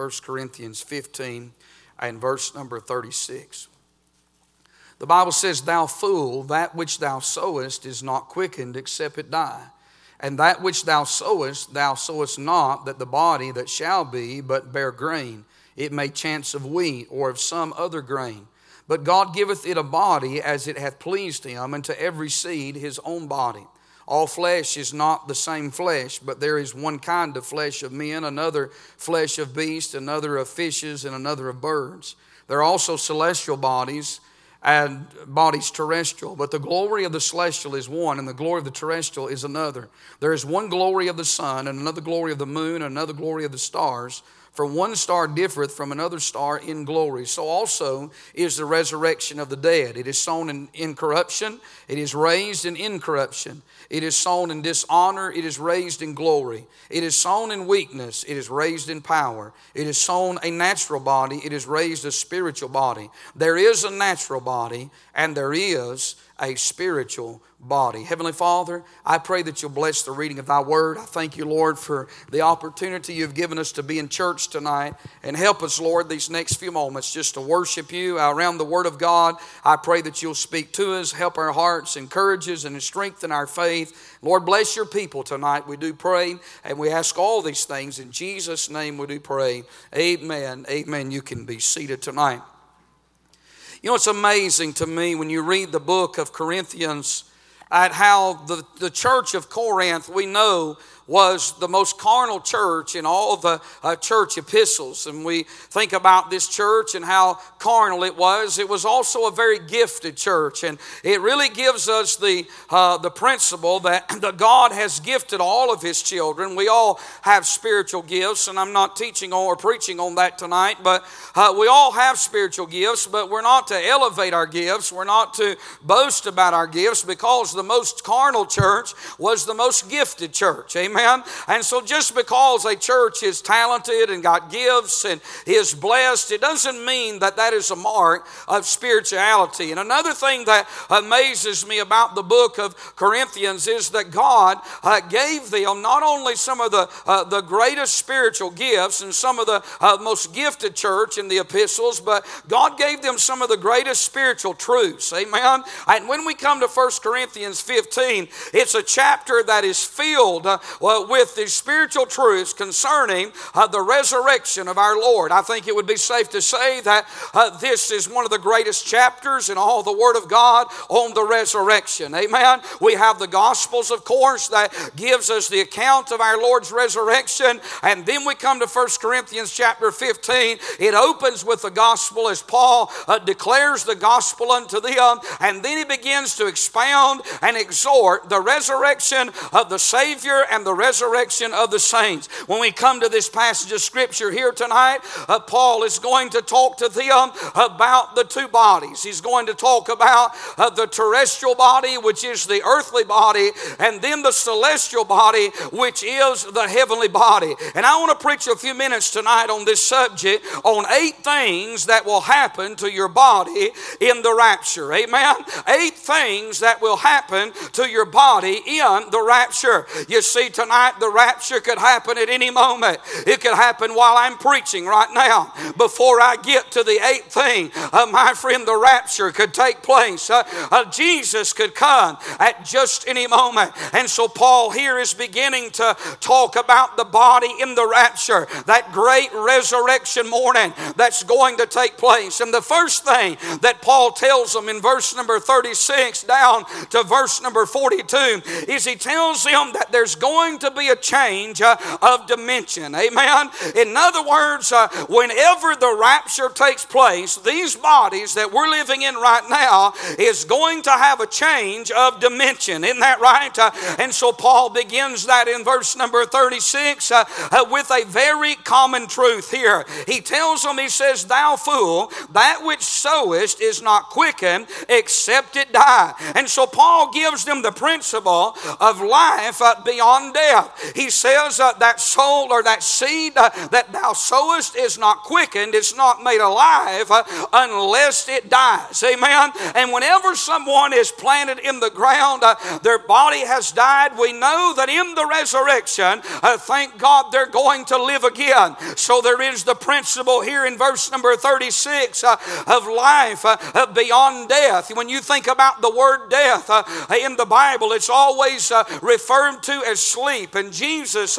1 Corinthians 15 and verse number 36. The Bible says, Thou fool, that which thou sowest is not quickened except it die. And that which thou sowest, thou sowest not that the body that shall be, but bear grain. It may chance of wheat or of some other grain. But God giveth it a body as it hath pleased him, and to every seed his own body. All flesh is not the same flesh, but there is one kind of flesh of men, another flesh of beasts, another of fishes, and another of birds. There are also celestial bodies and bodies terrestrial, but the glory of the celestial is one, and the glory of the terrestrial is another. There is one glory of the sun, and another glory of the moon, and another glory of the stars. For one star differeth from another star in glory. So also is the resurrection of the dead. It is sown in corruption. it is raised in incorruption. It is sown in dishonor, it is raised in glory. It is sown in weakness, it is raised in power. It is sown a natural body, it is raised a spiritual body. There is a natural body, and there is a spiritual body. Heavenly Father, I pray that you'll bless the reading of thy word. I thank you, Lord, for the opportunity you've given us to be in church tonight. And help us, Lord, these next few moments just to worship you around the word of God. I pray that you'll speak to us, help our hearts, encourage us, and strengthen our faith. Lord, bless your people tonight. We do pray, and we ask all these things. In Jesus' name we do pray. Amen. Amen. You can be seated tonight. You know, it's amazing to me when you read the book of Corinthians at how the, the church of Corinth, we know, was the most carnal church in all the uh, church epistles. And we think about this church and how carnal it was. It was also a very gifted church. And it really gives us the, uh, the principle that, that God has gifted all of His children. We all have spiritual gifts, and I'm not teaching or preaching on that tonight, but uh, we all have spiritual gifts, but we're not to elevate our gifts. We're not to boast about our gifts because the most carnal church was the most gifted church. Amen. Amen. And so just because a church is talented and got gifts and is blessed, it doesn't mean that that is a mark of spirituality. And another thing that amazes me about the book of Corinthians is that God uh, gave them not only some of the, uh, the greatest spiritual gifts and some of the uh, most gifted church in the epistles, but God gave them some of the greatest spiritual truths. Amen. And when we come to 1 Corinthians 15, it's a chapter that is filled uh, with the spiritual truths concerning uh, the resurrection of our Lord. I think it would be safe to say that uh, this is one of the greatest chapters in all the Word of God on the resurrection. Amen. We have the Gospels, of course, that gives us the account of our Lord's resurrection. And then we come to 1 Corinthians chapter 15. It opens with the gospel as Paul uh, declares the gospel unto them. And then he begins to expound and exhort the resurrection of the Savior and the resurrection of the saints. When we come to this passage of Scripture here tonight, uh, Paul is going to talk to them about the two bodies. He's going to talk about uh, the terrestrial body, which is the earthly body, and then the celestial body, which is the heavenly body. And I want to preach a few minutes tonight on this subject on eight things that will happen to your body in the rapture. Amen. Eight things that will happen to your body in the rapture. You see, tonight the rapture could happen at any moment. It could happen while I'm preaching right now. Before I get to the eighth thing, uh, my friend, the rapture could take place. Uh, uh, Jesus could come at just any moment. And so Paul here is beginning to talk about the body in the rapture, that great resurrection morning that's going to take place. And the first thing that Paul tells them in verse number 36 down to verse number 42 is he tells them that there's going going to be a change uh, of dimension. Amen. In other words, uh, whenever the rapture takes place, these bodies that we're living in right now is going to have a change of dimension. Isn't that right? Uh, and so Paul begins that in verse number 36 uh, uh, with a very common truth here. He tells them, he says, Thou fool, that which sowest is not quickened except it die. And so Paul gives them the principle of life uh, beyond death. He says uh, that soul or that seed uh, that thou sowest is not quickened, it's not made alive uh, unless it dies. Amen. And whenever someone is planted in the ground, uh, their body has died. We know that in the resurrection, uh, thank God they're going to live again. So there is the principle here in verse number 36 uh, of life beyond death. When you think about the word death in the Bible, it's always referred to as sleep. And Jesus,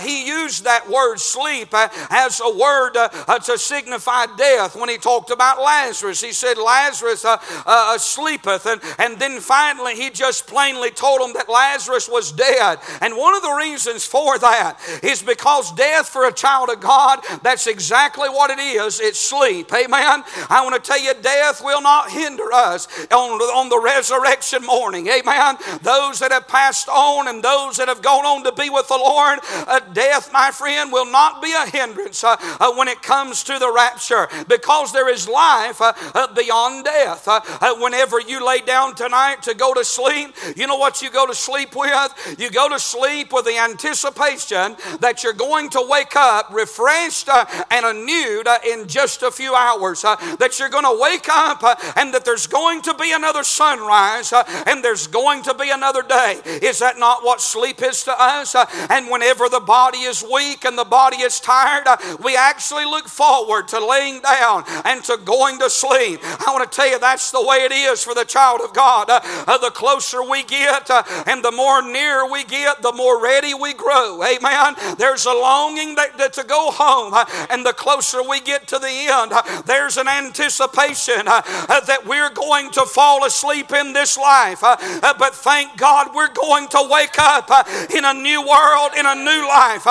he used that word sleep as a word uh, to signify death when he talked about Lazarus. He said, Lazarus uh, uh, uh, sleepeth. And, and then finally, he just plainly told him that Lazarus was dead. And one of the reasons for that is because death for a child of God, that's exactly what it is it's sleep. Amen. I want to tell you, death will not hinder us on, on the resurrection morning. Amen. Those that have passed on and those that have gone on to be with the Lord, uh, death, my friend, will not be a hindrance uh, uh, when it comes to the rapture because there is life uh, uh, beyond death. Uh, whenever you lay down tonight to go to sleep, you know what you go to sleep with? You go to sleep with the anticipation that you're going to wake up refreshed and renewed in just a few hours. that you're going to wake up and that there's going to be another sunrise and there's going to be another day. Is that not what sleep is to us? and whenever the body is weak and the body is tired, we actually look forward to laying down and to going to sleep. I want to tell you that's the way it is for the child of God. Uh, uh, the closer we get uh, and the more near we get, the more ready we grow. Amen. There's a longing that, to go home, uh, and the closer we get to the end, uh, there's an anticipation uh, that we're going to fall asleep in this life. but thank God we're going to wake up in a new world, in a new life,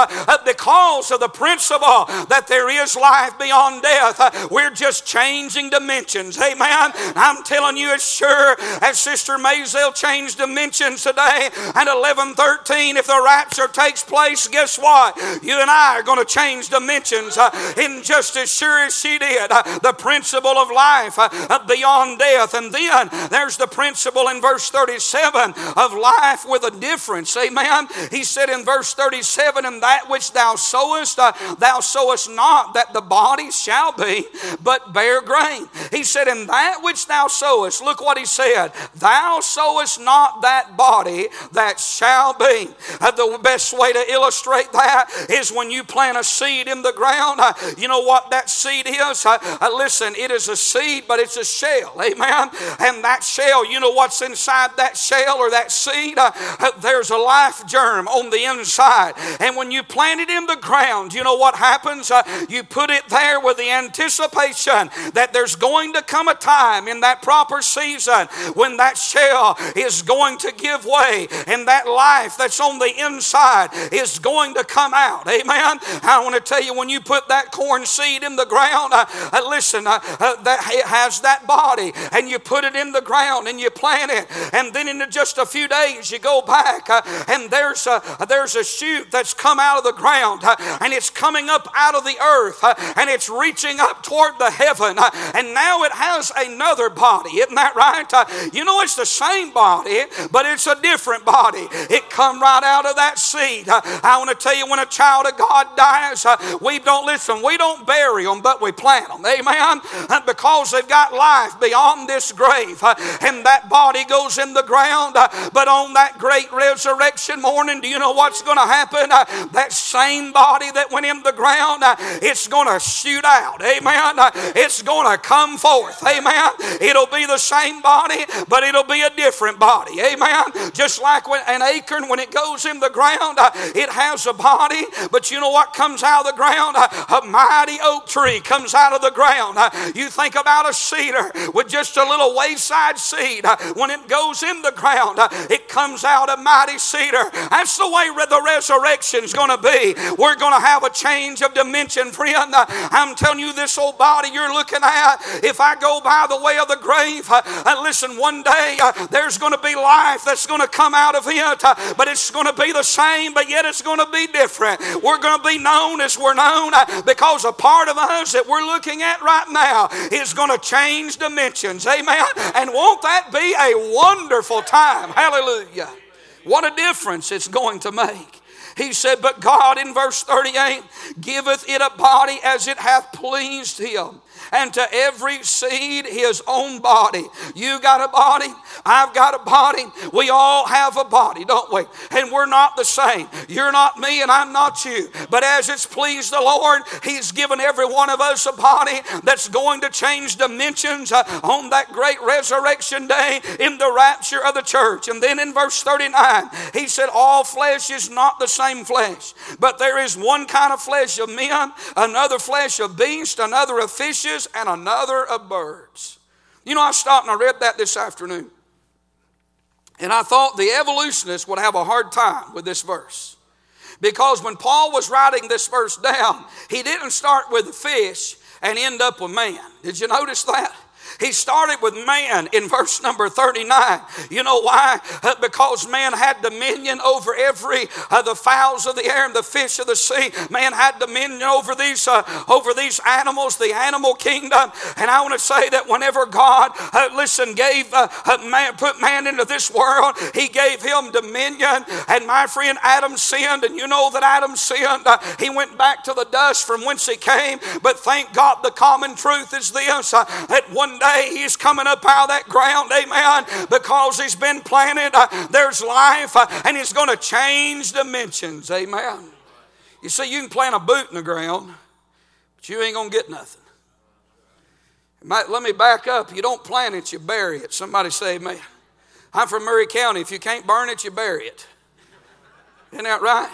because of the principle that there is life beyond death. We're just changing dimensions. Amen. I'm telling you, as sure as Sister Maysel changed dimensions today at 11:13, if the rapture takes place, guess what? You and I are going to change dimensions uh, in just as sure as she did. Uh, the principle of life uh, beyond death. And then there's the principle in verse 37 of life with a difference. Amen. He said in verse 37, And that which thou sowest, thou sowest not that the body shall be, but bare grain. He said, In that which thou sowest, look what he said, thou sowest not that body that shall be. Uh, the best way to illustrate that is when you plant a seed in the ground. Uh, you know what that seed is? Uh, uh listen, it is a seed, but it's a shell. Amen. And that shell, you know what's inside that shell or that seed? Uh, uh, there's a life germ on the inside. And when you plant it in the ground, you know what happens? you put it there with the anticipation that there's going to come a time in that proper season when that shell is going to give way and that life that's on the inside is going to come out. Amen. I want to tell you when you put that corn seed in the ground, uh, uh, listen, uh, uh that it has that body and you put it in the ground and you plant it and then in just a few days you go back uh, and there's a, there's a shoot that's come out of the ground uh, and it's coming up out of the earth uh, and it's reaching up toward the heaven uh, and now it has another body. Isn't that right? Uh, you know it's the same body, but it's a different body. It come right out of that seed. I want to tell you when a child of God dies, we don't listen, we don't bury them, but we plant them. Amen. Because they've got life beyond this grave. And that body goes in the ground. But on that great resurrection morning, do you know what's going to happen? Uh, that same body that went in the ground, uh, it's going to shoot out. Amen. Uh, it's going to come forth. Amen. It'll be the same body, but it'll be a different body. Amen. Just like when an acorn, when it goes in the ground, it has a body, but you know what comes out of the ground? A mighty oak tree comes out of the ground. You think about a cedar with just a little wayside seed. When it goes in the ground, it comes out a mighty cedar. That's the way the resurrection is going to be. We're going to have a change of dimension, friend. I'm telling you, this old body you're looking at, if I go by the way of the grave, uh, listen, one day uh, there's going to be life that's going to come out of it, uh, but it's going to be the same, but yet it's going to be different. We're going to be known as we're known uh, because a part of us that we're looking at right now is going to change dimensions. Amen. And won't that be a wonderful time? Hallelujah. What a difference it's going to make. He said, But God in verse 38 giveth it a body as it hath pleased him and to every seed his own body. You got a body, I've got a body. We all have a body, don't we? And we're not the same. You're not me and I'm not you. But as it's pleased the Lord, He's given every one of us a body that's going to change dimensions uh, on that great resurrection day in the rapture of the church. And then in verse 39, He said, All flesh is not the same flesh, but there is one kind of flesh of men, another flesh of beasts, another of fishes, and another of birds. You know, I stopped and I read that this afternoon. And I thought the evolutionists would have a hard time with this verse. Because when Paul was writing this verse down, he didn't start with the fish and end up with man. Did you notice that? He started with man in verse number 39. You know why? Uh, because man had dominion over every uh, the fowls of the air and the fish of the sea. Man had dominion over these uh, over these animals, the animal kingdom. And I want to say that whenever God, uh, listen, gave uh, man, put man into this world, He gave him dominion. And my friend Adam sinned, and you know that Adam sinned. Uh, he went back to the dust from whence he came. But thank God, the common truth is this: that one day he's coming up out of that ground, amen, because he's been planted. Uh, there's life, uh, and he's going to change dimensions, amen. You see, you can plant a boot in the ground, but you ain't going to get nothing. Let me back up. You don't plant it, you bury it. Somebody say, amen. I'm from Murray County. If you can't burn it, you bury it. Isn't that right?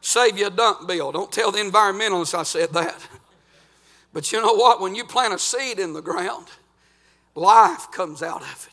Save you a dump bill. Don't tell the environmentalists I said that. But you know what? When you plant a seed in the ground, life comes out of it.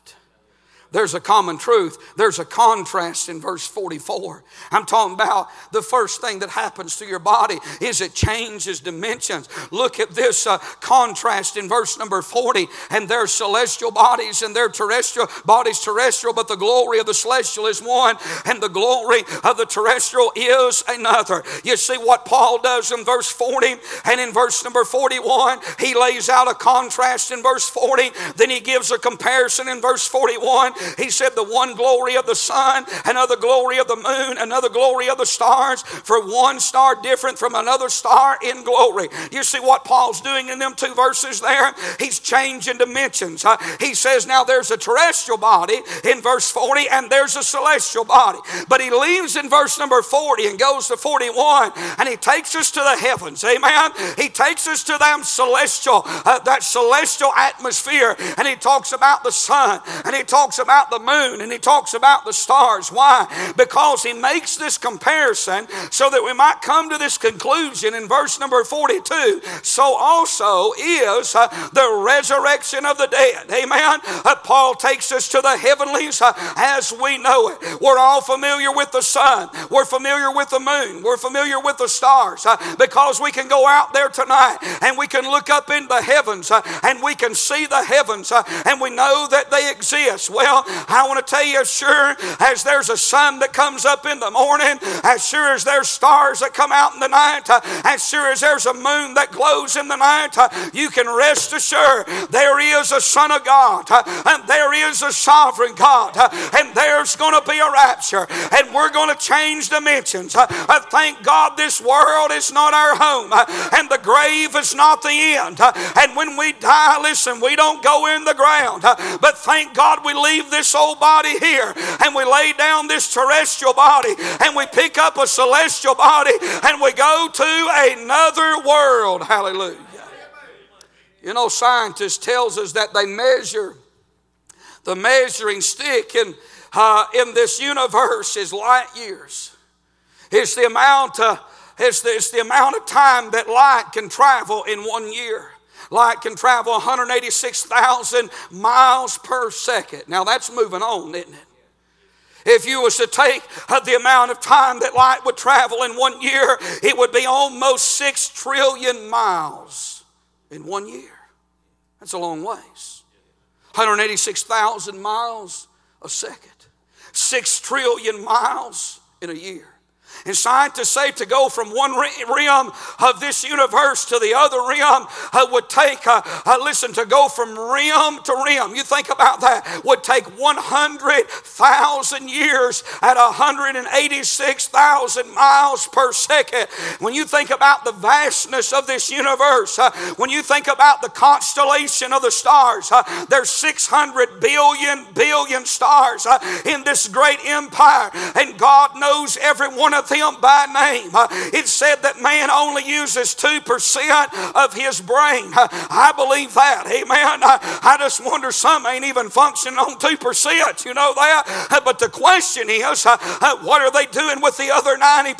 There's a common truth. There's a contrast in verse 44. I'm talking about the first thing that happens to your body is it changes dimensions. Look at this uh, contrast in verse number 40. And there's celestial bodies and their terrestrial bodies terrestrial, but the glory of the celestial is one, and the glory of the terrestrial is another. You see what Paul does in verse 40 and in verse number 41, he lays out a contrast in verse 40, then he gives a comparison in verse 41 he said, The one glory of the sun, another glory of the moon, another glory of the stars, for one star different from another star in glory. You see what Paul's doing in them two verses there? He's changing dimensions. He says, Now there's a terrestrial body in verse 40, and there's a celestial body. But he leaves in verse number 40 and goes to 41, and he takes us to the heavens. Amen. He takes us to them celestial, uh, that celestial atmosphere, and he talks about the sun, and he talks about about the moon and he talks about the stars. Why? Because he makes this comparison so that we might come to this conclusion in verse number 42. So also is uh, the resurrection of the dead. Amen. Uh, Paul takes us to the heavenlies uh, as we know it. We're all familiar with the sun, we're familiar with the moon, we're familiar with the stars uh, because we can go out there tonight and we can look up in the heavens uh, and we can see the heavens uh, and we know that they exist. Well, I want to tell you, as sure as there's a sun that comes up in the morning, as sure as there's stars that come out in the night, as sure as there's a moon that glows in the night, you can rest assured there is a Son of God, and there is a sovereign God, and there's going to be a rapture, and we're going to change dimensions. Thank God this world is not our home, and the grave is not the end. And when we die, listen, we don't go in the ground, but thank God we leave this old body here and we lay down this terrestrial body and we pick up a celestial body and we go to another world. Hallelujah. You know, scientists tells us that they measure the measuring stick in, uh, in this universe is light years. It's the amount of, it's the, it's the amount of time that light can travel in one year. Light can travel 186,000 miles per second. Now that's moving on, isn't it? If you was to take uh, the amount of time that light would travel in one year, it would be almost 6 trillion miles in one year. That's a long ways. 186,000 miles a second. 6 trillion miles in a year. And scientists say to go from one realm of this universe to the other realm uh, would take, uh, uh, listen, to go from realm to realm. You think about that, would take 100,000 years at 186,000 miles per second. When you think about the vastness of this universe, uh, when you think about the constellation of the stars, uh, there's 600 billion, billion stars uh, in this great empire, and God knows every one of them by name. Uh, it said that man only uses 2% of his brain. Uh, I believe that. Amen. Uh, I just wonder some ain't even functioning on 2%. You know that? Uh, but the question is, uh, uh, what are they doing with the other 98%?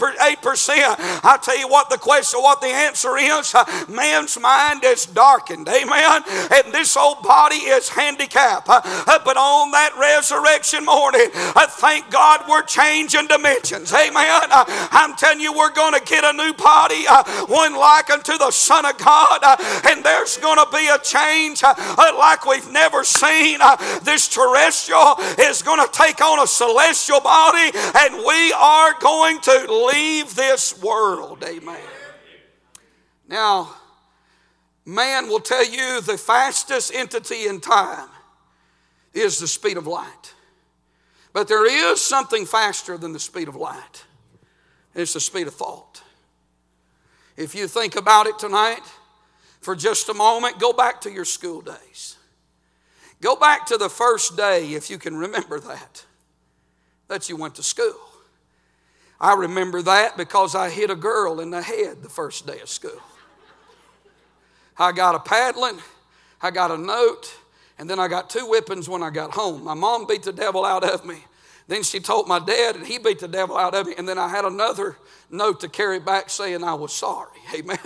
I tell you what the question, what the answer is. Man's mind is darkened. Amen. And this old body is handicapped. But on that resurrection morning, thank God we're changing dimensions. Amen. I'm telling you, we're going to get a new body, uh, one like unto the Son of God, uh, and there's going to be a change uh, like we've never seen. This terrestrial is going to take on a celestial body, and we are going to leave this world. Amen. Now, man will tell you the fastest entity in time is the speed of light. But there is something faster than the speed of light. It's the speed of thought. If you think about it tonight for just a moment, go back to your school days. Go back to the first day, if you can remember that, that you went to school. I remember that because I hit a girl in the head the first day of school. I got a paddling, I got a note, and then I got two whippings when I got home. My mom beat the devil out of me. Then she told my dad, and he beat the devil out of me. And then I had another note to carry back saying I was sorry. Amen.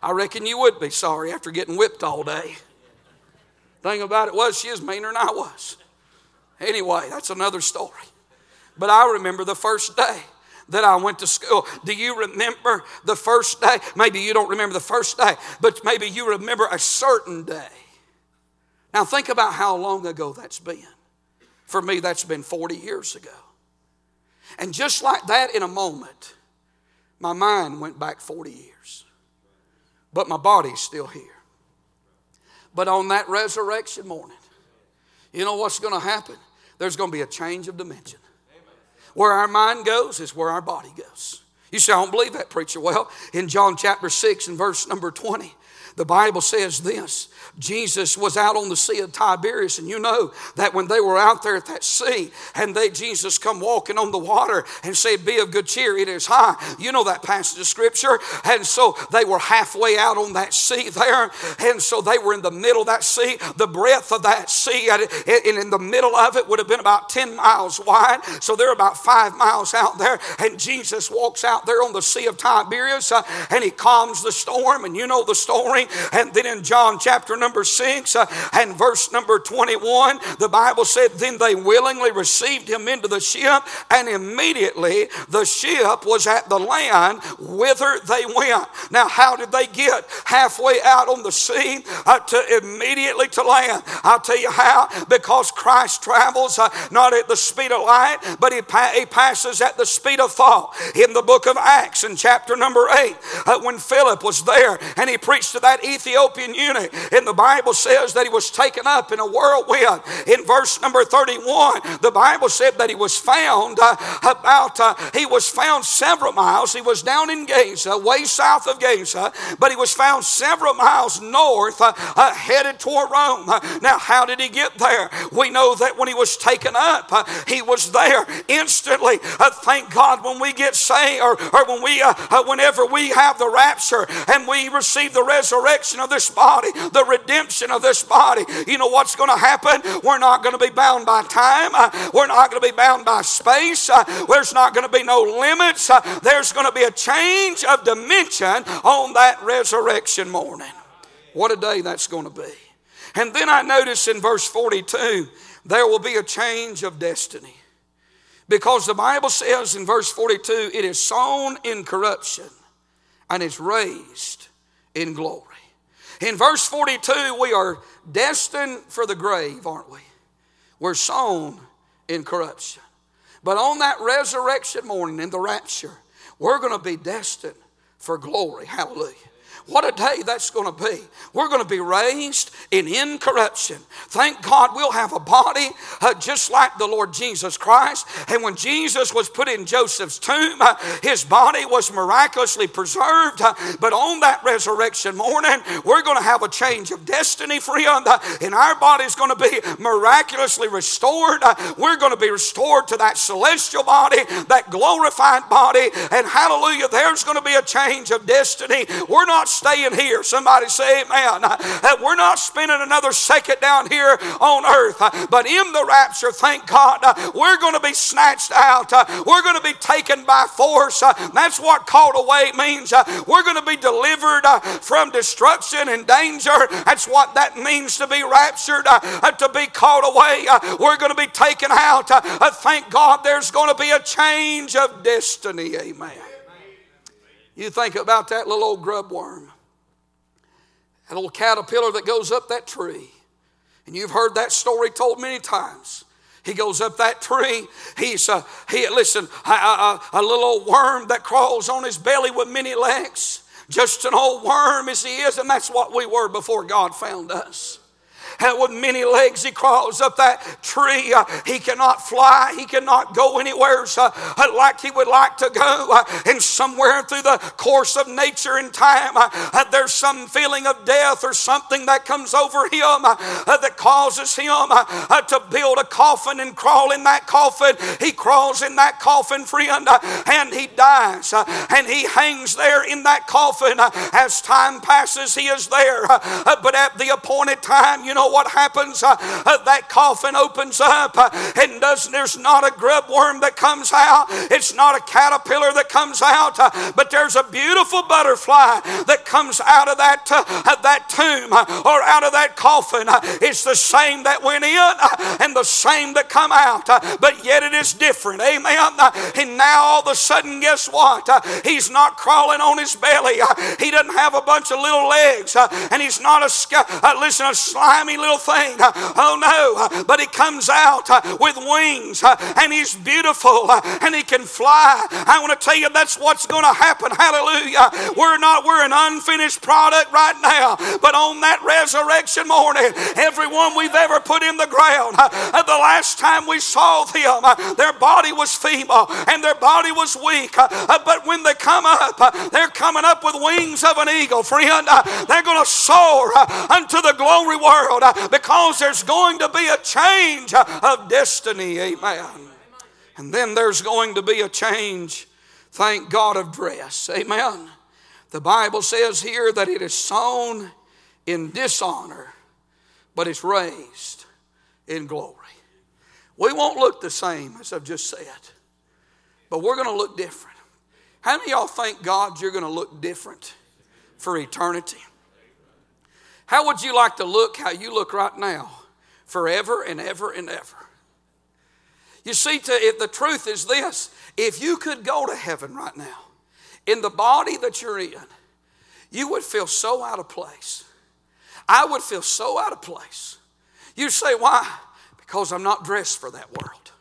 I reckon you would be sorry after getting whipped all day. Thing about it was, she was meaner than I was. Anyway, that's another story. But I remember the first day that I went to school. Do you remember the first day? Maybe you don't remember the first day, but maybe you remember a certain day. Now, think about how long ago that's been. For me, that's been 40 years ago. And just like that, in a moment, my mind went back 40 years. But my body's still here. But on that resurrection morning, you know what's going to happen? There's going to be a change of dimension. Where our mind goes is where our body goes. You say, I don't believe that, preacher. Well, in John chapter 6 and verse number 20, the Bible says this Jesus was out on the Sea of Tiberias, and you know that when they were out there at that sea, and they Jesus come walking on the water and say, "Be of good cheer, it is high." You know that passage of Scripture, and so they were halfway out on that sea there, and so they were in the middle of that sea. The breadth of that sea, and in the middle of it would have been about ten miles wide, so they're about five miles out there, and Jesus walks out there on the Sea of Tiberias, uh, and he calms the storm, and you know the story. And then in John chapter number 6 uh, and verse number 21, the Bible said, Then they willingly received him into the ship, and immediately the ship was at the land whither they went. Now, how did they get halfway out on the sea uh, to immediately to land? I'll tell you how. Because Christ travels uh, not at the speed of light, but he, pa- he passes at the speed of thought. In the book of Acts, in chapter number 8, uh, when Philip was there and he preached to that Ethiopian eunuch. in the Bible says that he was taken up in a whirlwind. In verse number 31, the Bible said that he was found uh, about, uh, he was found several miles. He was down in Gaza, way south of Gaza, but he was found several miles north, uh, uh headed toward Rome. now, how did he get there? We know that when he was taken up, uh, he was there instantly. Uh, thank God when we get saved, or, or when we, whenever we have the rapture and we receive the resurrection resurrection of this body, the redemption of this body, you know what's going to happen? We're not going to be bound by time. Uh, we're not going to be bound by space. Uh, there's not going to be no limits. Uh, there's going to be a change of dimension on that resurrection morning. What a day that's going to be. And then I notice in verse 42, there will be a change of destiny. Because the Bible says in verse 42, it is sown in corruption and it's raised in glory. In verse 42, we are destined for the grave, aren't we? We're sown in corruption. But on that resurrection morning in the rapture, we're going to be destined for glory. Hallelujah. What a day that's going to be. We're going to be raised in incorruption. Thank God we'll have a body uh, just like the Lord Jesus Christ. And when Jesus was put in Joseph's tomb, uh, his body was miraculously preserved. Uh, but on that resurrection morning, we're going to have a change of destiny, friend. Uh, and our body's going to be miraculously restored. Uh, we're going to be restored to that celestial body, that glorified body. And hallelujah, there's going to be a change of destiny. We're not staying here. Somebody say amen. Uh, we're not spending another second down here on earth, uh, but in the rapture, thank God, uh, we're going to be snatched out. Uh, we're going to be taken by force. Uh, that's what called away means. Uh, we're going to be delivered from destruction and danger. That's what that means to be raptured, to be called away. We're going to be taken out. Thank God there's going to be a change of destiny. Amen. You think about that little old grub worm, that little caterpillar that goes up that tree. And you've heard that story told many times. He goes up that tree. He's a, he, listen, a, a, a little old worm that crawls on his belly with many legs. Just an old worm as he is, and that's what we were before God found us with many legs. He crawls up that tree. Uh, he cannot fly. He cannot go anywhere uh, uh, like he would like to go. Uh, and somewhere through the course of nature and time, uh, uh, there's some feeling of death or something that comes over him that causes him to build a coffin and crawl in that coffin. He crawls in that coffin, friend, and he dies. and he hangs there in that coffin. as time passes, he is there. but at the appointed time, you know, know what happens? Uh, uh, that coffin opens up uh, and does, there's not a grub worm that comes out. It's not a caterpillar that comes out, uh, but there's a beautiful butterfly that comes out of that, uh, that tomb uh, or out of that coffin. it's the same that went in and the same that come out, but yet it is different. Amen. and now all of a sudden, guess what? he's not crawling on his belly. he doesn't have a bunch of little legs, and he's not a listen a slimy little thing. Oh no, but he comes out uh, with wings uh, and he's beautiful uh, and he can fly. I want to tell you that's what's going to happen. Hallelujah. We're not, we're an unfinished product right now, but on that resurrection morning, everyone we've ever put in the ground, the last time we saw them, their body was feeble and their body was weak. But when they come up, they're coming up with wings of an eagle, friend. They're going to soar unto the glory world Uh, because there's going to be a change uh, of destiny. Amen. And then there's going to be a change, thank God, of dress. Amen. The Bible says here that it is sown in dishonor, but it's raised in glory. We won't look the same, as I've just said, but we're going to look different. How many y'all thank God you're going to look different for eternity? How would you like to look how you look right now, forever and ever and ever? You see, to, if the truth is this if you could go to heaven right now, in the body that you're in, you would feel so out of place. I would feel so out of place. You say, why? Because I'm not dressed for that world.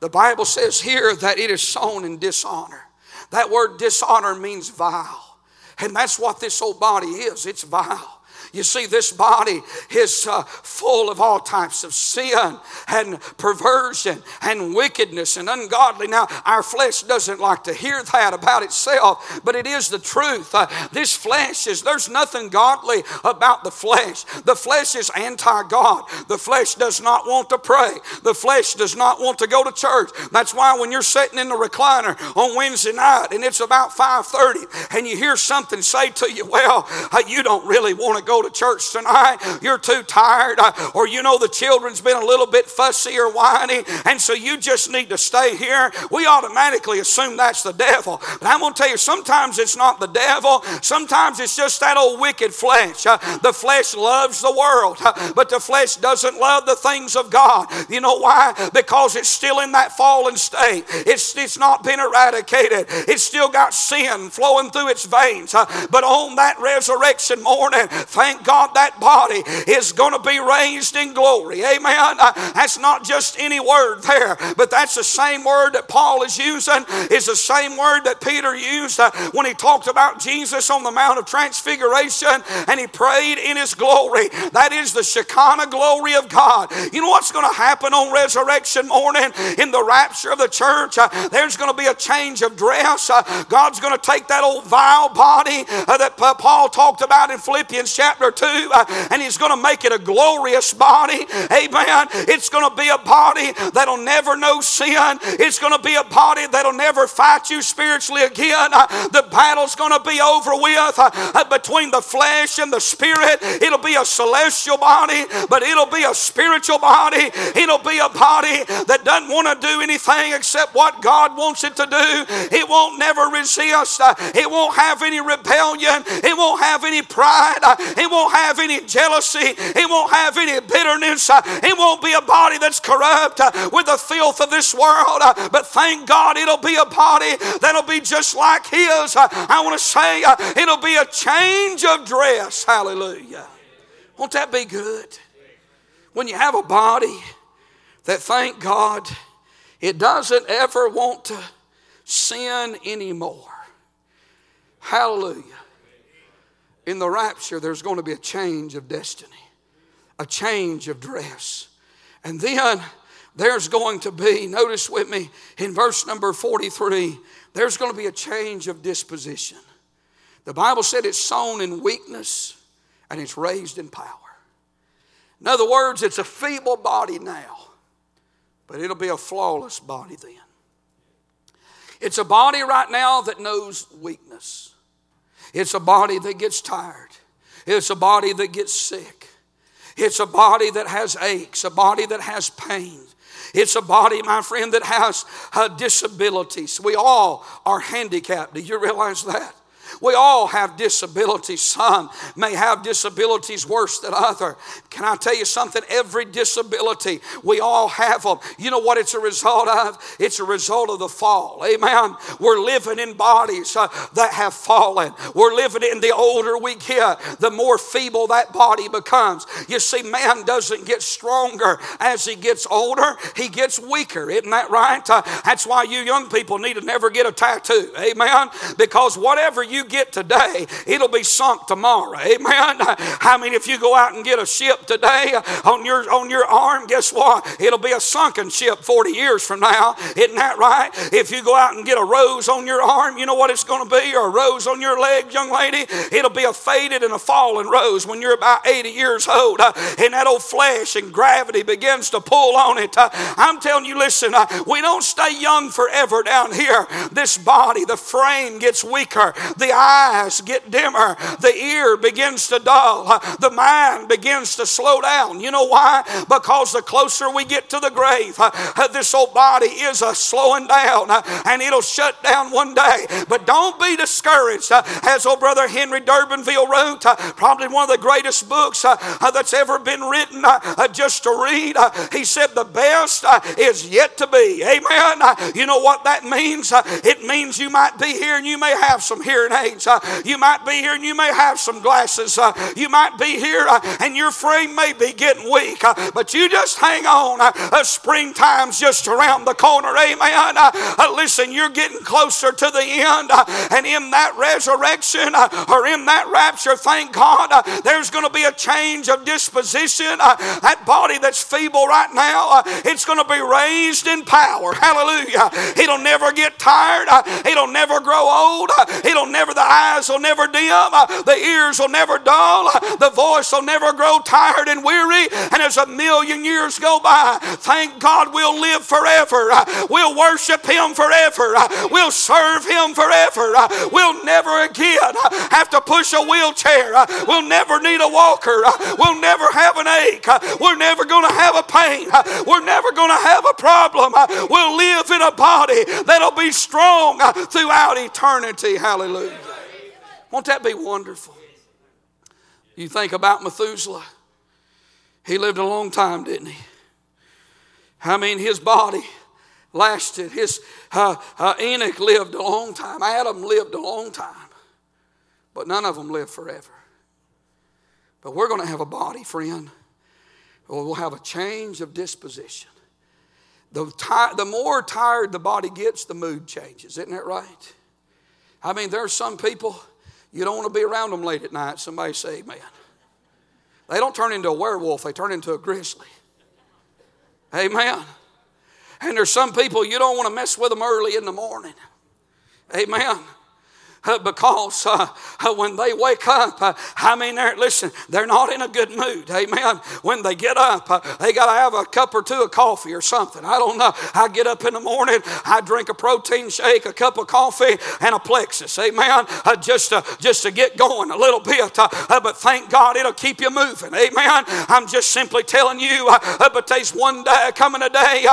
The Bible says here that it is sown in dishonor. That word dishonor means vile. And that's what this old body is it's vile. You see, this body is uh, full of all types of sin and perversion and wickedness and ungodly. Now, our flesh doesn't like to hear that about itself, but it is the truth. Uh, this flesh is, there's nothing godly about the flesh. The flesh is anti God. The flesh does not want to pray. The flesh does not want to go to church. That's why when you're sitting in the recliner on Wednesday night and it's about 5:30 and you hear something say to you, well, uh, you don't really want to go to church tonight. You're too tired, uh, or you know the children's been a little bit fussy or whiny, and so you just need to stay here. We automatically assume that's the devil. But I'm going to tell you, sometimes it's not the devil, sometimes it's just that old wicked flesh. Uh, the flesh loves the world, uh, but the flesh doesn't love the things of God. You know why? Because it's still in that fallen state. It's, it's not been eradicated. It's still got sin flowing through its veins. But on that resurrection morning, thank God that body is going to be raised in glory. Amen. Uh, that's not just any word there, but that's the same word that Paul is using, is the same word that Peter used uh, when he talked about Jesus on the Mount of Transfiguration and he prayed in his glory. That is the Shekinah glory of God. You know what's going to happen on resurrection morning in the rapture of the church? Uh, there's going to be a change of dress. God's going to take that old vile body that Paul talked about in Philippians chapter 2 uh, and he's going to make it a glorious body. Amen. It's going to be a body that'll never know sin. It's going to be a body that'll never fight you spiritually again. Uh, the battle's going to be over with uh, between the flesh and the spirit. It'll be a celestial body, but it'll be a spiritual body. It'll be a body that doesn't want to do anything except what God wants it to do. It won't never resist. It won't have any rebellion. It won't have any pride. Uh, it won't have any jealousy. It won't have any bitterness. Uh, it won't be a body that's corrupt uh, with the filth of this world. Uh, but thank God it'll be a body that'll be just like His. Uh, I want to say it'll be a change of dress. Hallelujah. Won't that be good? When you have a body that, thank God, it doesn't ever want to sin anymore. Hallelujah. In the rapture, there's going to be a change of destiny, a change of dress. And then there's going to be, notice with me in verse number 43, there's going to be a change of disposition. The Bible said it's sown in weakness and it's raised in power. In other words, it's a feeble body now, but it'll be a flawless body then. It's a body right now that knows weakness. It's a body that gets tired. It's a body that gets sick. It's a body that has aches, a body that has pain. It's a body, my friend, that has uh, disabilities. We all are handicapped. Do you realize that? We all have disabilities. Some may have disabilities worse than other. Can I tell you something? Every disability, we all have them. You know what it's a result of? It's a result of the fall. Amen. We're living in bodies uh, that have fallen. We're living in the older we get, the more feeble that body becomes. You see, man doesn't get stronger as he gets older, he gets weaker. Isn't that right? Uh, that's why you young people need to never get a tattoo. Amen. Because whatever you get today, it'll be sunk tomorrow. Amen. I mean, if you go out and get a ship today on your on your arm, guess what? It'll be a sunken ship 40 years from now. Isn't that right? If you go out and get a rose on your arm, you know what it's going to be, or a rose on your leg, young lady? It'll be a faded and a fallen rose when you're about 80 years old, and that old flesh and gravity begins to pull on it. I'm telling you, listen, we don't stay young forever down here. This body, the frame gets weaker. The eyes get dimmer, the ear begins to dull, the mind begins to slow down. You know why? Because the closer we get to the grave, uh, this old body is a slowing down uh, and it'll shut down one day. But don't be discouraged. Uh, as old brother Henry Durbanville wrote, probably one of the greatest books that's ever been written just to read, he said, The best is yet to be. Amen. You know what that means? It means you might be here and you may have some hearing aids age. Uh, you might be here and you may have some glasses. Uh, you might be here uh, and your frame may be getting weak, uh, but you just hang on. Uh, uh, springtime's just around the corner. Amen. listen, you're getting closer to the end, and in that resurrection or in that rapture, thank God, there's going to be a change of disposition. that body that's feeble right now, it's going to be raised in power. Hallelujah. It'll never get tired. it'll never grow old. it'll never the eyes will never dim, uh, the ears will never dull, uh, the voice will never grow tired and weary. And as a million years go by, thank God we'll live forever. Uh, we'll worship Him forever. We'll serve Him forever. We'll never again have to push a wheelchair. We'll never need a walker. We'll never have an ache. We're never going to have a pain. We're never going to have a problem. We'll live in a body that'll be strong throughout eternity. Hallelujah. Won't that be wonderful? You think about Methuselah. He lived a long time, didn't he? I mean, his body lasted. His uh, uh, Enoch lived a long time. Adam lived a long time, but none of them lived forever. But we're going to have a body, friend. We'll have a change of disposition. The, the more tired the body gets, the mood changes. Isn't that right? I mean, there are some people, you don't want to be around them late at night. Somebody say amen. They don't turn into a werewolf, they turn into a grizzly. Amen. And there's some people you don't want to mess with them early in the morning. Amen. Uh, because uh, uh, when they wake up, uh, I mean, they're, listen, they're not in a good mood. Amen. When they get up, uh, they got to have a cup or two of coffee or something. I don't know. I get up in the morning, I drink a protein shake, a cup of coffee, and a Plexus. Amen. Uh, just, to, just to get going a little bit. but thank God it'll keep you moving. Amen. I'm just simply telling you, but there's one day coming a day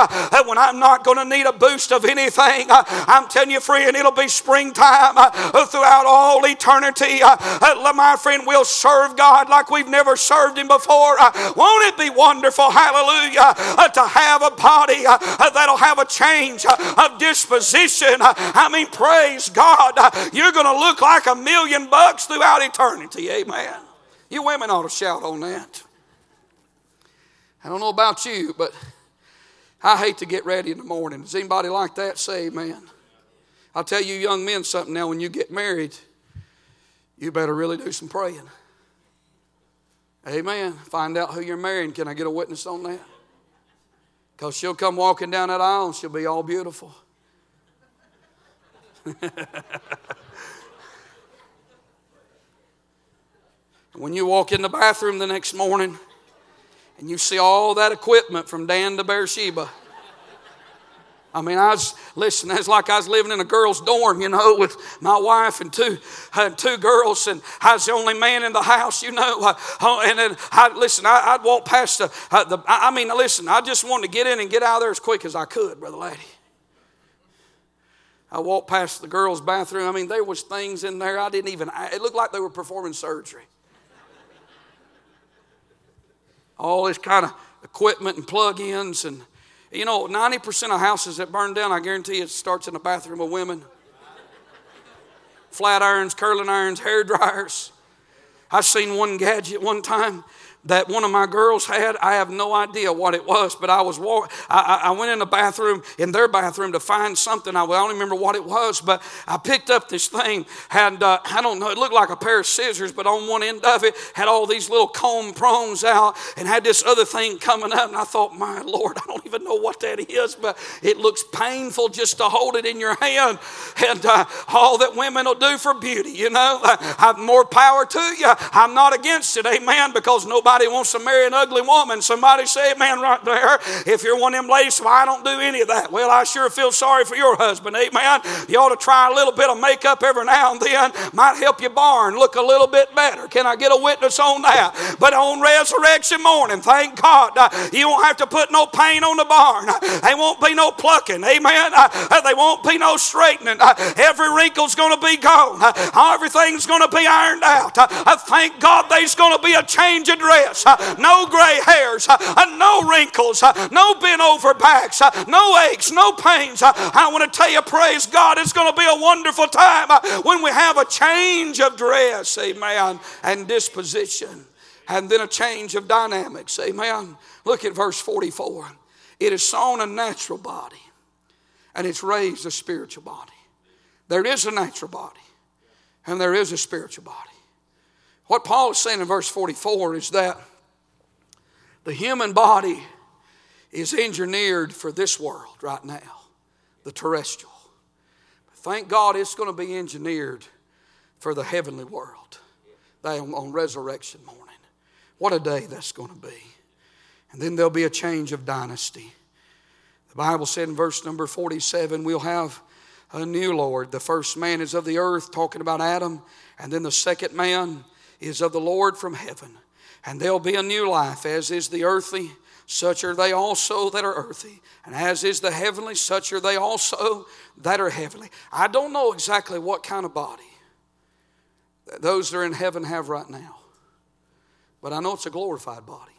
when I'm not going to need a boost of anything. I'm telling you, friend, it'll be springtime throughout all eternity. Uh, uh, my friend, we'll serve God like we've never served Him before. Uh, won't it be wonderful, hallelujah, to have a body that'll have a change of disposition? I mean, praise God. You're going to look like a million bucks throughout eternity. Amen. You women ought to shout on that. I don't know about you, but I hate to get ready in the morning. Does anybody like that? Say amen. I'll tell you, young men, something now when you get married, you better really do some praying. Amen. Find out who you're marrying. Can I get a witness on that? Because she'll come walking down that aisle and she'll be all beautiful. when you walk in the bathroom the next morning and you see all that equipment from Dan to Beersheba I mean, I was, listen, it's like I was living in a girl's dorm, you know, with my wife and two, uh, two girls, and I was the only man in the house, you know. Uh, oh, and then, I, listen, I, would walk past the, uh, the, I mean, listen, I just wanted to get in and get out of there as quick as I could, Brother Laddie. I walked past the girls' bathroom. I mean, there was things in there I didn't even, it looked like they were performing surgery. All this kind of equipment and plug-ins and you know, 90% of houses that burn down, I guarantee it starts in the bathroom of women. Flat irons, curling irons, hair dryers. I've seen one gadget one time that one of my girls had. I have no idea what it was, but I was walk. I, I, went in the bathroom, in their bathroom, to find something. I, don't remember what it was, but I picked up this thing. Had uh, I don't know. It looked like a pair of scissors, but on one end of it had all these little comb prongs out, and had this other thing coming up. And I thought, my Lord, I don't even know what that is, but it looks painful just to hold it in your hand. And uh, all that women will do for beauty, you know, I have more power to you. I'm not against it, Amen, because nobody Somebody wants to marry an ugly woman. Somebody say, man, right there. If you're one of them ladies, well, I don't do any of that. Well, I sure feel sorry for your husband. Amen. You ought to try a little bit of makeup every now and then. Might help your barn look a little bit better. Can I get a witness on that? But on resurrection morning, thank God, uh, you won't have to put no paint on the barn. There won't be no plucking. Amen. Uh, uh there won't be no straightening. Every wrinkle's going to be gone. Everything's going to be ironed out. Thank God there's going to be a change of dress dress, uh, no gray hairs, uh, no wrinkles, uh, no bent over backs, no aches, no pains. I want to tell you, praise God, it's going to be a wonderful time when we have a change of dress, amen, and disposition, and then a change of dynamics, amen. Look at verse 44. It is sown a natural body, and it's raised a spiritual body. There is a natural body, and there is a spiritual body. What Paul is saying in verse 44 is that the human body is engineered for this world right now, the terrestrial. But thank God it's going to be engineered for the heavenly world on resurrection morning. What a day that's going to be. And then there'll be a change of dynasty. The Bible said in verse number 47 we'll have a new Lord. The first man is of the earth, talking about Adam, and then the second man is of the Lord from heaven. And there'll be a new life, as is the earthly, such are they also that are earthy. And as is the heavenly, such are they also that are heavenly. I don't know exactly what kind of body those that are in heaven have right now, but I know it's a glorified body.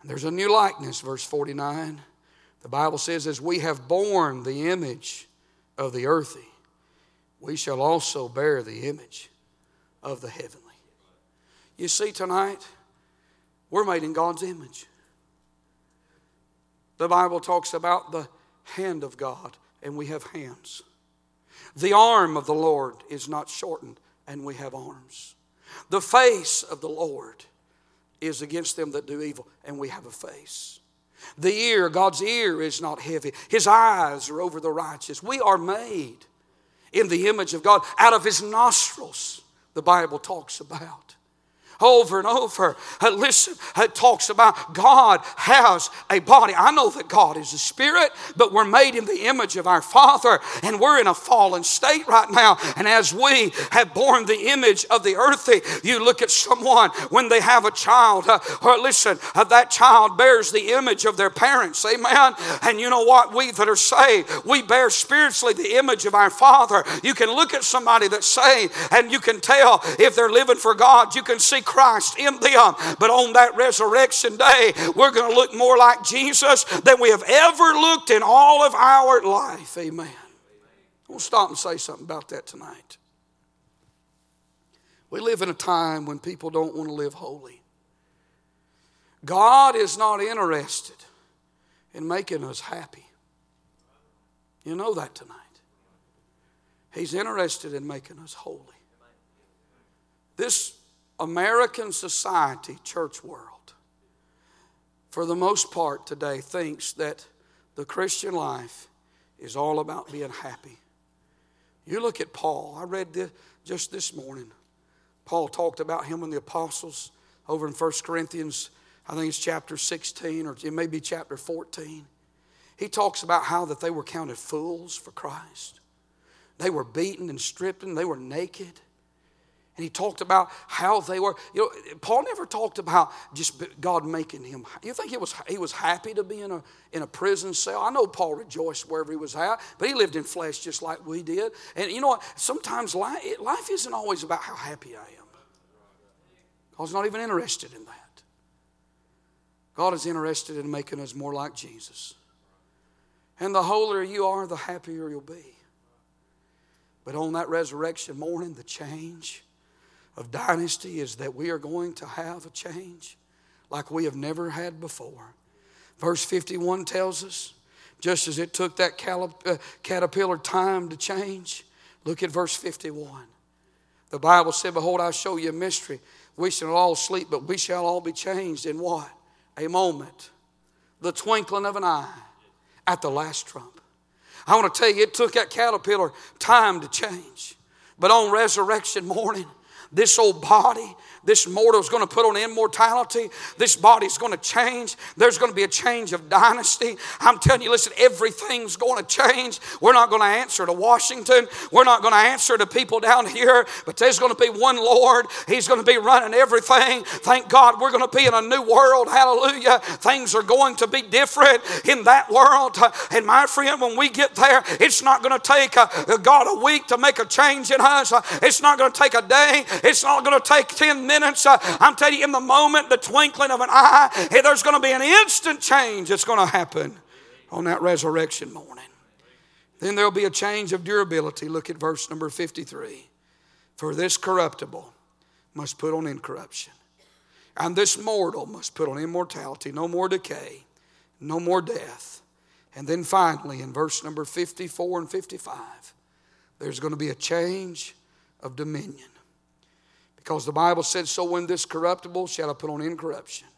And there's a new likeness, verse 49. The Bible says, As we have borne the image of the earthy, we shall also bear the image of the heavenly. You see, tonight, we're made in God's image. The Bible talks about the hand of God, and we have hands. The arm of the Lord is not shortened, and we have arms. The face of the Lord is against them that do evil, and we have a face. The ear, God's ear is not heavy. His eyes are over the righteous. We are made in the image of God out of His nostrils, the Bible talks about over and over. Uh, listen, it talks about God has a body. I know that God is a spirit, but we're made in the image of our Father, and we're in a fallen state right now. And as we have borne the image of the earthy, you look at someone when they have a child, uh, or listen, uh, that child bears the image of their parents. Amen. And you know what? We that are saved, we bear spiritually the image of our Father. You can look at somebody that's saved, and you can tell if they're living for God. You can see Christ in them. But on that resurrection day, we're going to look more like Jesus than we have ever looked in all of our life. Amen. We'll stop and say something about that tonight. We live in a time when people don't want to live holy. God is not interested in making us happy. You know that tonight. He's interested in making us holy. This American society, church world, for the most part today, thinks that the Christian life is all about being happy. You look at Paul. I read this just this morning. Paul talked about him and the apostles over in 1 Corinthians, I think it's chapter 16 or it may be chapter 14. He talks about how that they were counted fools for Christ. They were beaten and stripped and they were naked. And he talked about how they were. You know, Paul never talked about just God making him. You think he was he was happy to be in a in a prison cell? I know Paul rejoiced wherever he was at, but he lived in flesh just like we did. And you know what? Sometimes life, life isn't always about how happy I am. God's not even interested in that. God is interested in making us more like Jesus. And the holier you are, the happier you'll be. But on that resurrection morning, the change of dynasty is that we are going to have a change like we have never had before. Verse 51 tells us just as it took that uh, caterpillar time to change, look at verse 51. The Bible said, Behold, I show you a mystery. We shall all sleep, but we shall all be changed in what? A moment. The twinkling of an eye at the last trump. I want to tell you, it took that caterpillar time to change. But on resurrection morning, this old body this mortal is going to put on immortality. This body's going to change. There's going to be a change of dynasty. I'm telling you, listen, everything's going to change. We're not going to answer to Washington. We're not going to answer to people down here, but there's going to be one Lord. He's going to be running everything. Thank God we're going to be in a new world. Hallelujah. Things are going to be different in that world. And my friend, when we get there, it's not going to take God a week to make a change in us. It's not going to take a day. It's not going to take 10 minutes minutes. I'm telling you, in the moment, the twinkling of an eye, there's going to be an instant change that's going to happen on that resurrection morning. Then there'll be a change of durability. Look at verse number 53. For this corruptible must put on incorruption, and this mortal must put on immortality, no more decay, no more death. And then finally, in verse number 54 and 55, there's going to be a change of dominion. Because the Bible said, So when this corruptible shall I put on incorruption,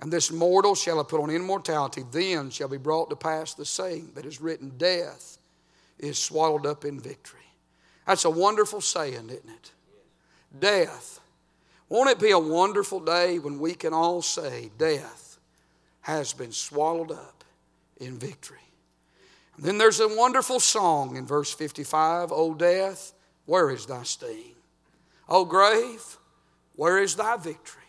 and this mortal shall I put on immortality, then shall be brought to pass the saying that is written, Death is swallowed up in victory. That's a wonderful saying, isn't it? Death. Won't it be a wonderful day when we can all say, Death has been swallowed up in victory? And then there's a wonderful song in verse 55 O death, where is thy sting? O grave, where is thy victory?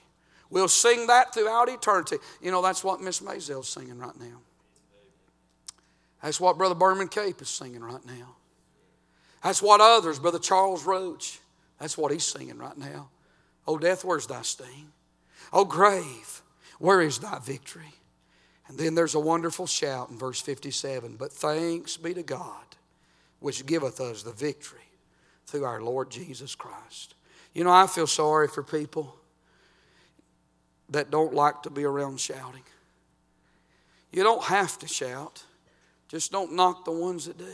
We'll sing that throughout eternity. You know, that's what Miss Mazel's singing right now. That's what Brother Berman Cape is singing right now. That's what others, Brother Charles Roach, that's what he's singing right now. O death, where's thy sting? O grave, where is thy victory? And then there's a wonderful shout in verse 57 But thanks be to God, which giveth us the victory through our Lord Jesus Christ. You know, I feel sorry for people that don't like to be around shouting. You don't have to shout, just don't knock the ones that do.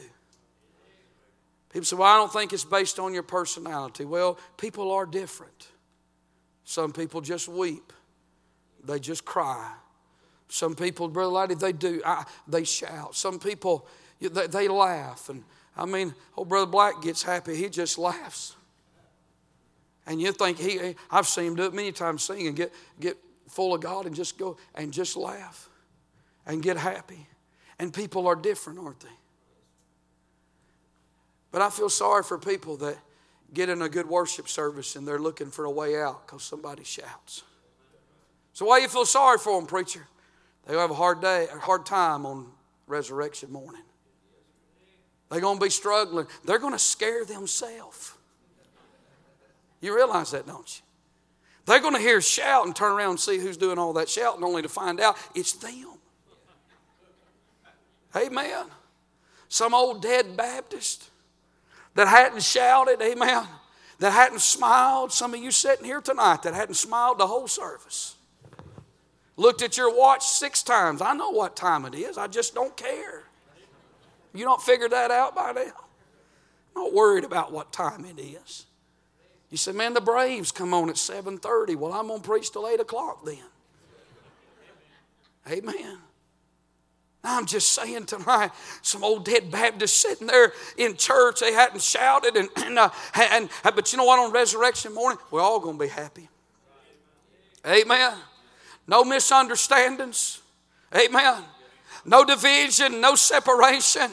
People say, Well, I don't think it's based on your personality. Well, people are different. Some people just weep, they just cry. Some people, Brother Laddie, they do, I, they shout. Some people, they, they laugh. And I mean, oh, Brother Black gets happy, he just laughs. And you think he, I've seen him do it many times, sing and get, get full of God and just go and just laugh and get happy. And people are different, aren't they? But I feel sorry for people that get in a good worship service and they're looking for a way out because somebody shouts. So why you feel sorry for them, preacher? They'll have a hard day, a hard time on resurrection morning. They're going to be struggling. They're going to scare themselves. You realize that, don't you? They're going to hear shout and turn around and see who's doing all that shouting, only to find out it's them. Amen. Some old dead Baptist that hadn't shouted, amen, that hadn't smiled. Some of you sitting here tonight that hadn't smiled the whole service. Looked at your watch six times. I know what time it is. I just don't care. You don't figure that out by now? I'm not worried about what time it is. You say, man, the Braves come on at 7.30. Well, I'm going to preach till 8 o'clock then. Amen. I'm just saying tonight, some old dead Baptist sitting there in church, they hadn't shouted, and, and, uh, and but you know what? On resurrection morning, we're all going to be happy. Amen. No misunderstandings. Amen. No division, no separation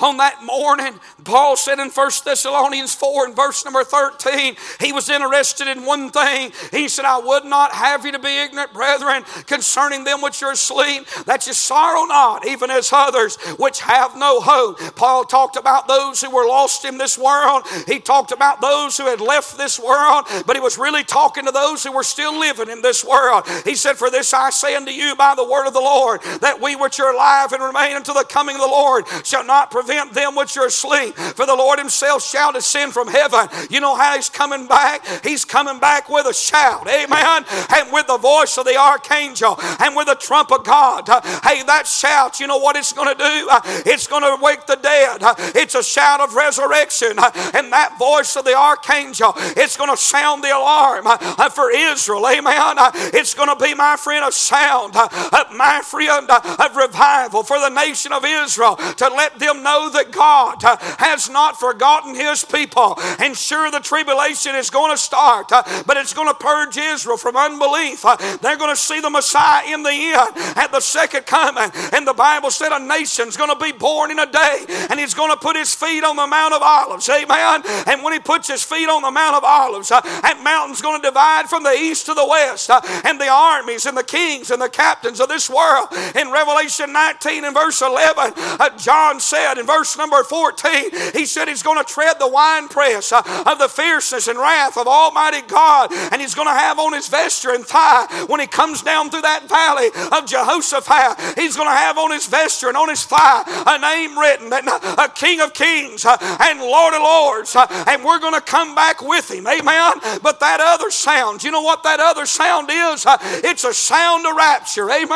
on that morning. Paul said in 1 Thessalonians 4 and verse number 13, he was interested in one thing. He said, I would not have you to be ignorant, brethren, concerning them which are asleep, that you sorrow not, even as others which have no hope. Paul talked about those who were lost in this world. He talked about those who had left this world, but he was really talking to those who were still living in this world. He said, For this I say unto you by the word of the Lord, that we which are alive and remain until the coming of the Lord shall not prevent them which are asleep. For the Lord himself shall descend from heaven. You know how he's coming back? He's coming back with a shout. Amen. And with the voice of the archangel and with the trump of God. Hey, that shout, you know what it's going to do? It's going to wake the dead. It's a shout of resurrection. And that voice of the archangel, it's going to sound the alarm for Israel. Amen. It's going to be, my friend, a sound, my friend, of revival for the nation of Israel to let them know know that God uh, has not forgotten his people. And sure, the tribulation is going to start, uh, but it's going to purge Israel from unbelief. Uh, they're going to see the Messiah in the end at the second coming. And the Bible said a nation's going to be born in a day, and he's going to put his feet on the Mount of Olives. Amen. And when he puts his feet on the Mount of Olives, that mountain's going to divide from the east to the west, and the armies and the kings and the captains of this world. In Revelation 19 and verse 11, John said, in verse number 14, he said he's going to tread the winepress uh, of the fierceness and wrath of Almighty God. And he's going to have on his vesture and thigh when he comes down through that valley of Jehoshaphat. He's going to have on his vesture and on his thigh a name written that uh, a King of Kings uh, and Lord of Lords. And we're going to come back with him. Amen. But that other sound, you know what that other sound is? It's a sound of rapture. Amen.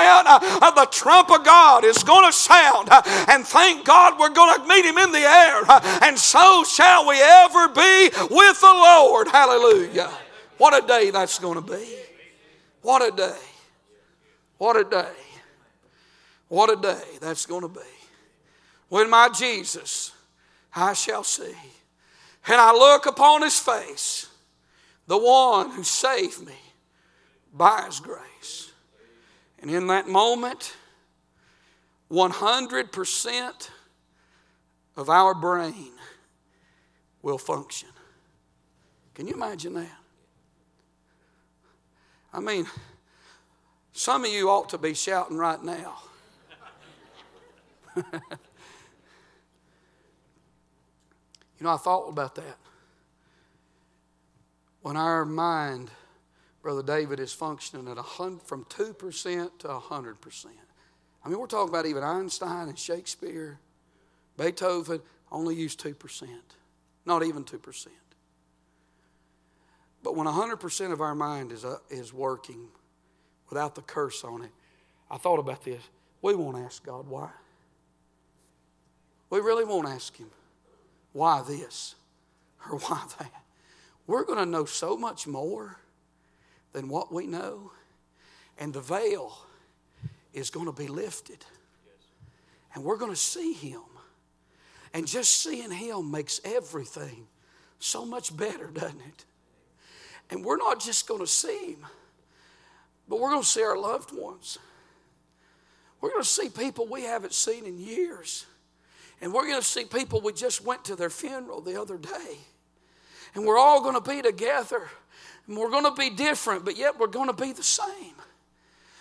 The trump of God is going to sound. And thank God we're going to meet him in the air, and so shall we ever be with the Lord. Hallelujah. What a day that's going to be. What a day. What a day. What a day that's going to be. When my Jesus I shall see, and I look upon his face, the one who saved me by his grace. And in that moment, 100% of our brain will function. Can you imagine that? I mean, some of you ought to be shouting right now. you know, I thought about that. When our mind, Brother David, is functioning at a hundred, from 2% to 100%. I mean, we're talking about even Einstein and Shakespeare Beethoven only used 2%, not even 2%. But when 100% of our mind is, uh, is working, without the curse on it. I thought about this. We won't ask God why. We really won't ask Him why this or why that. We're going to know so much more than what we know, and the veil is going to be lifted. And we're going to see Him. And just seeing Him makes everything so much better, doesn't it? And we're not just going to see Him, but we're going to see our loved ones. We're going to see people we haven't seen in years. And we're going to see people we just went to their funeral the other day. And we're all going to be together. And we're going to be different, but yet we're going to be the same.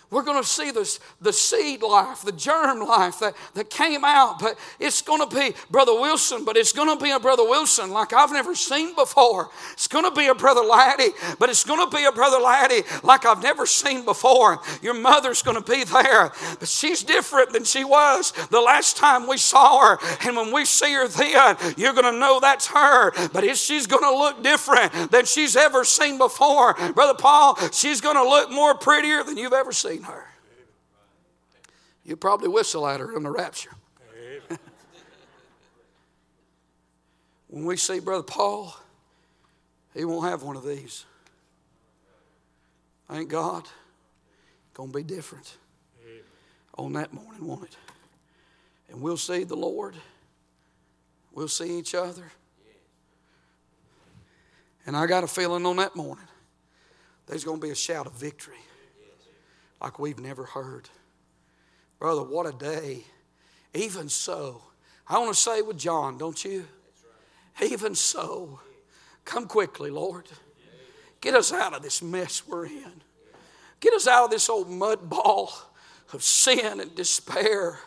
We're going to see this, the seed life, the germ life that, that came out, but it's going to be Brother Wilson, but it's going to be a Brother Wilson like I've never seen before. It's going to be a Brother Laddie, but it's going to be a Brother Laddie like I've never seen before. Your mother's going to be there, but she's different than she was the last time we saw her. And when we see her then, you're going to know that's her, but if she's going to look different than she's ever seen before. Brother Paul, she's going to look more prettier than you've ever seen seen her. You probably whistle at her in the rapture. when we see Brother Paul, he won't have one of these. Thank God. Going to be different on that morning, won't it? And we'll see the Lord. We'll see each other. And I got a feeling on that morning there's going to be a shout of victory like we've never heard. Brother, what a day. Even so, I want to say with John, don't you? Even so, come quickly, Lord. Get us out of this mess we're in. Get us out of this old mud ball of sin and despair.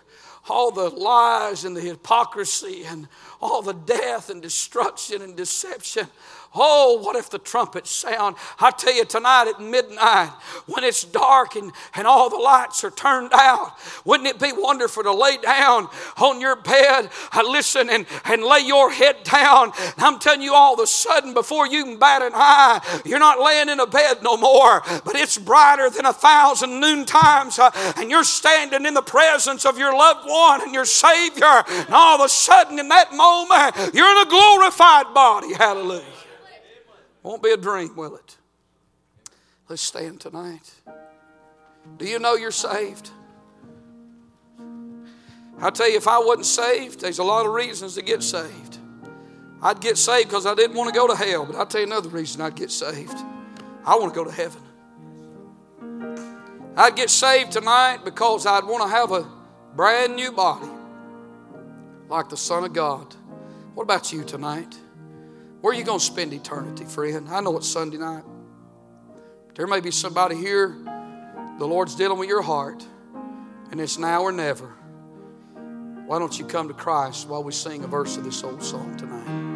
All the lies and the hypocrisy and all the death and destruction and deception. Oh, what if the trumpets sound? I tell you, tonight at midnight, when it's dark and, and all the lights are turned out, wouldn't it be wonderful to lay down on your bed, uh, listen, and, and lay your head down? And I'm telling you, all of a sudden, before you can bat an eye, you're not laying in a bed no more, but it's brighter than a thousand noon times, uh, and you're standing in the presence of your loved one and your Savior. And all of a sudden, in that moment, you're in a glorified body. Hallelujah. Won't be a dream, will it? Let's stand tonight. Do you know you're saved? I tell you, if I wasn't saved, there's a lot of reasons to get saved. I'd get saved because I didn't want to go to hell, but I'll tell you another reason I'd get saved. I want to go to heaven. I'd get saved tonight because I'd want to have a brand new body like the Son of God. What about you tonight? Where are you going to spend eternity, friend? I know it's Sunday night. There may be somebody here, the Lord's dealing with your heart, and it's now or never. Why don't you come to Christ while we sing a verse of this old song tonight?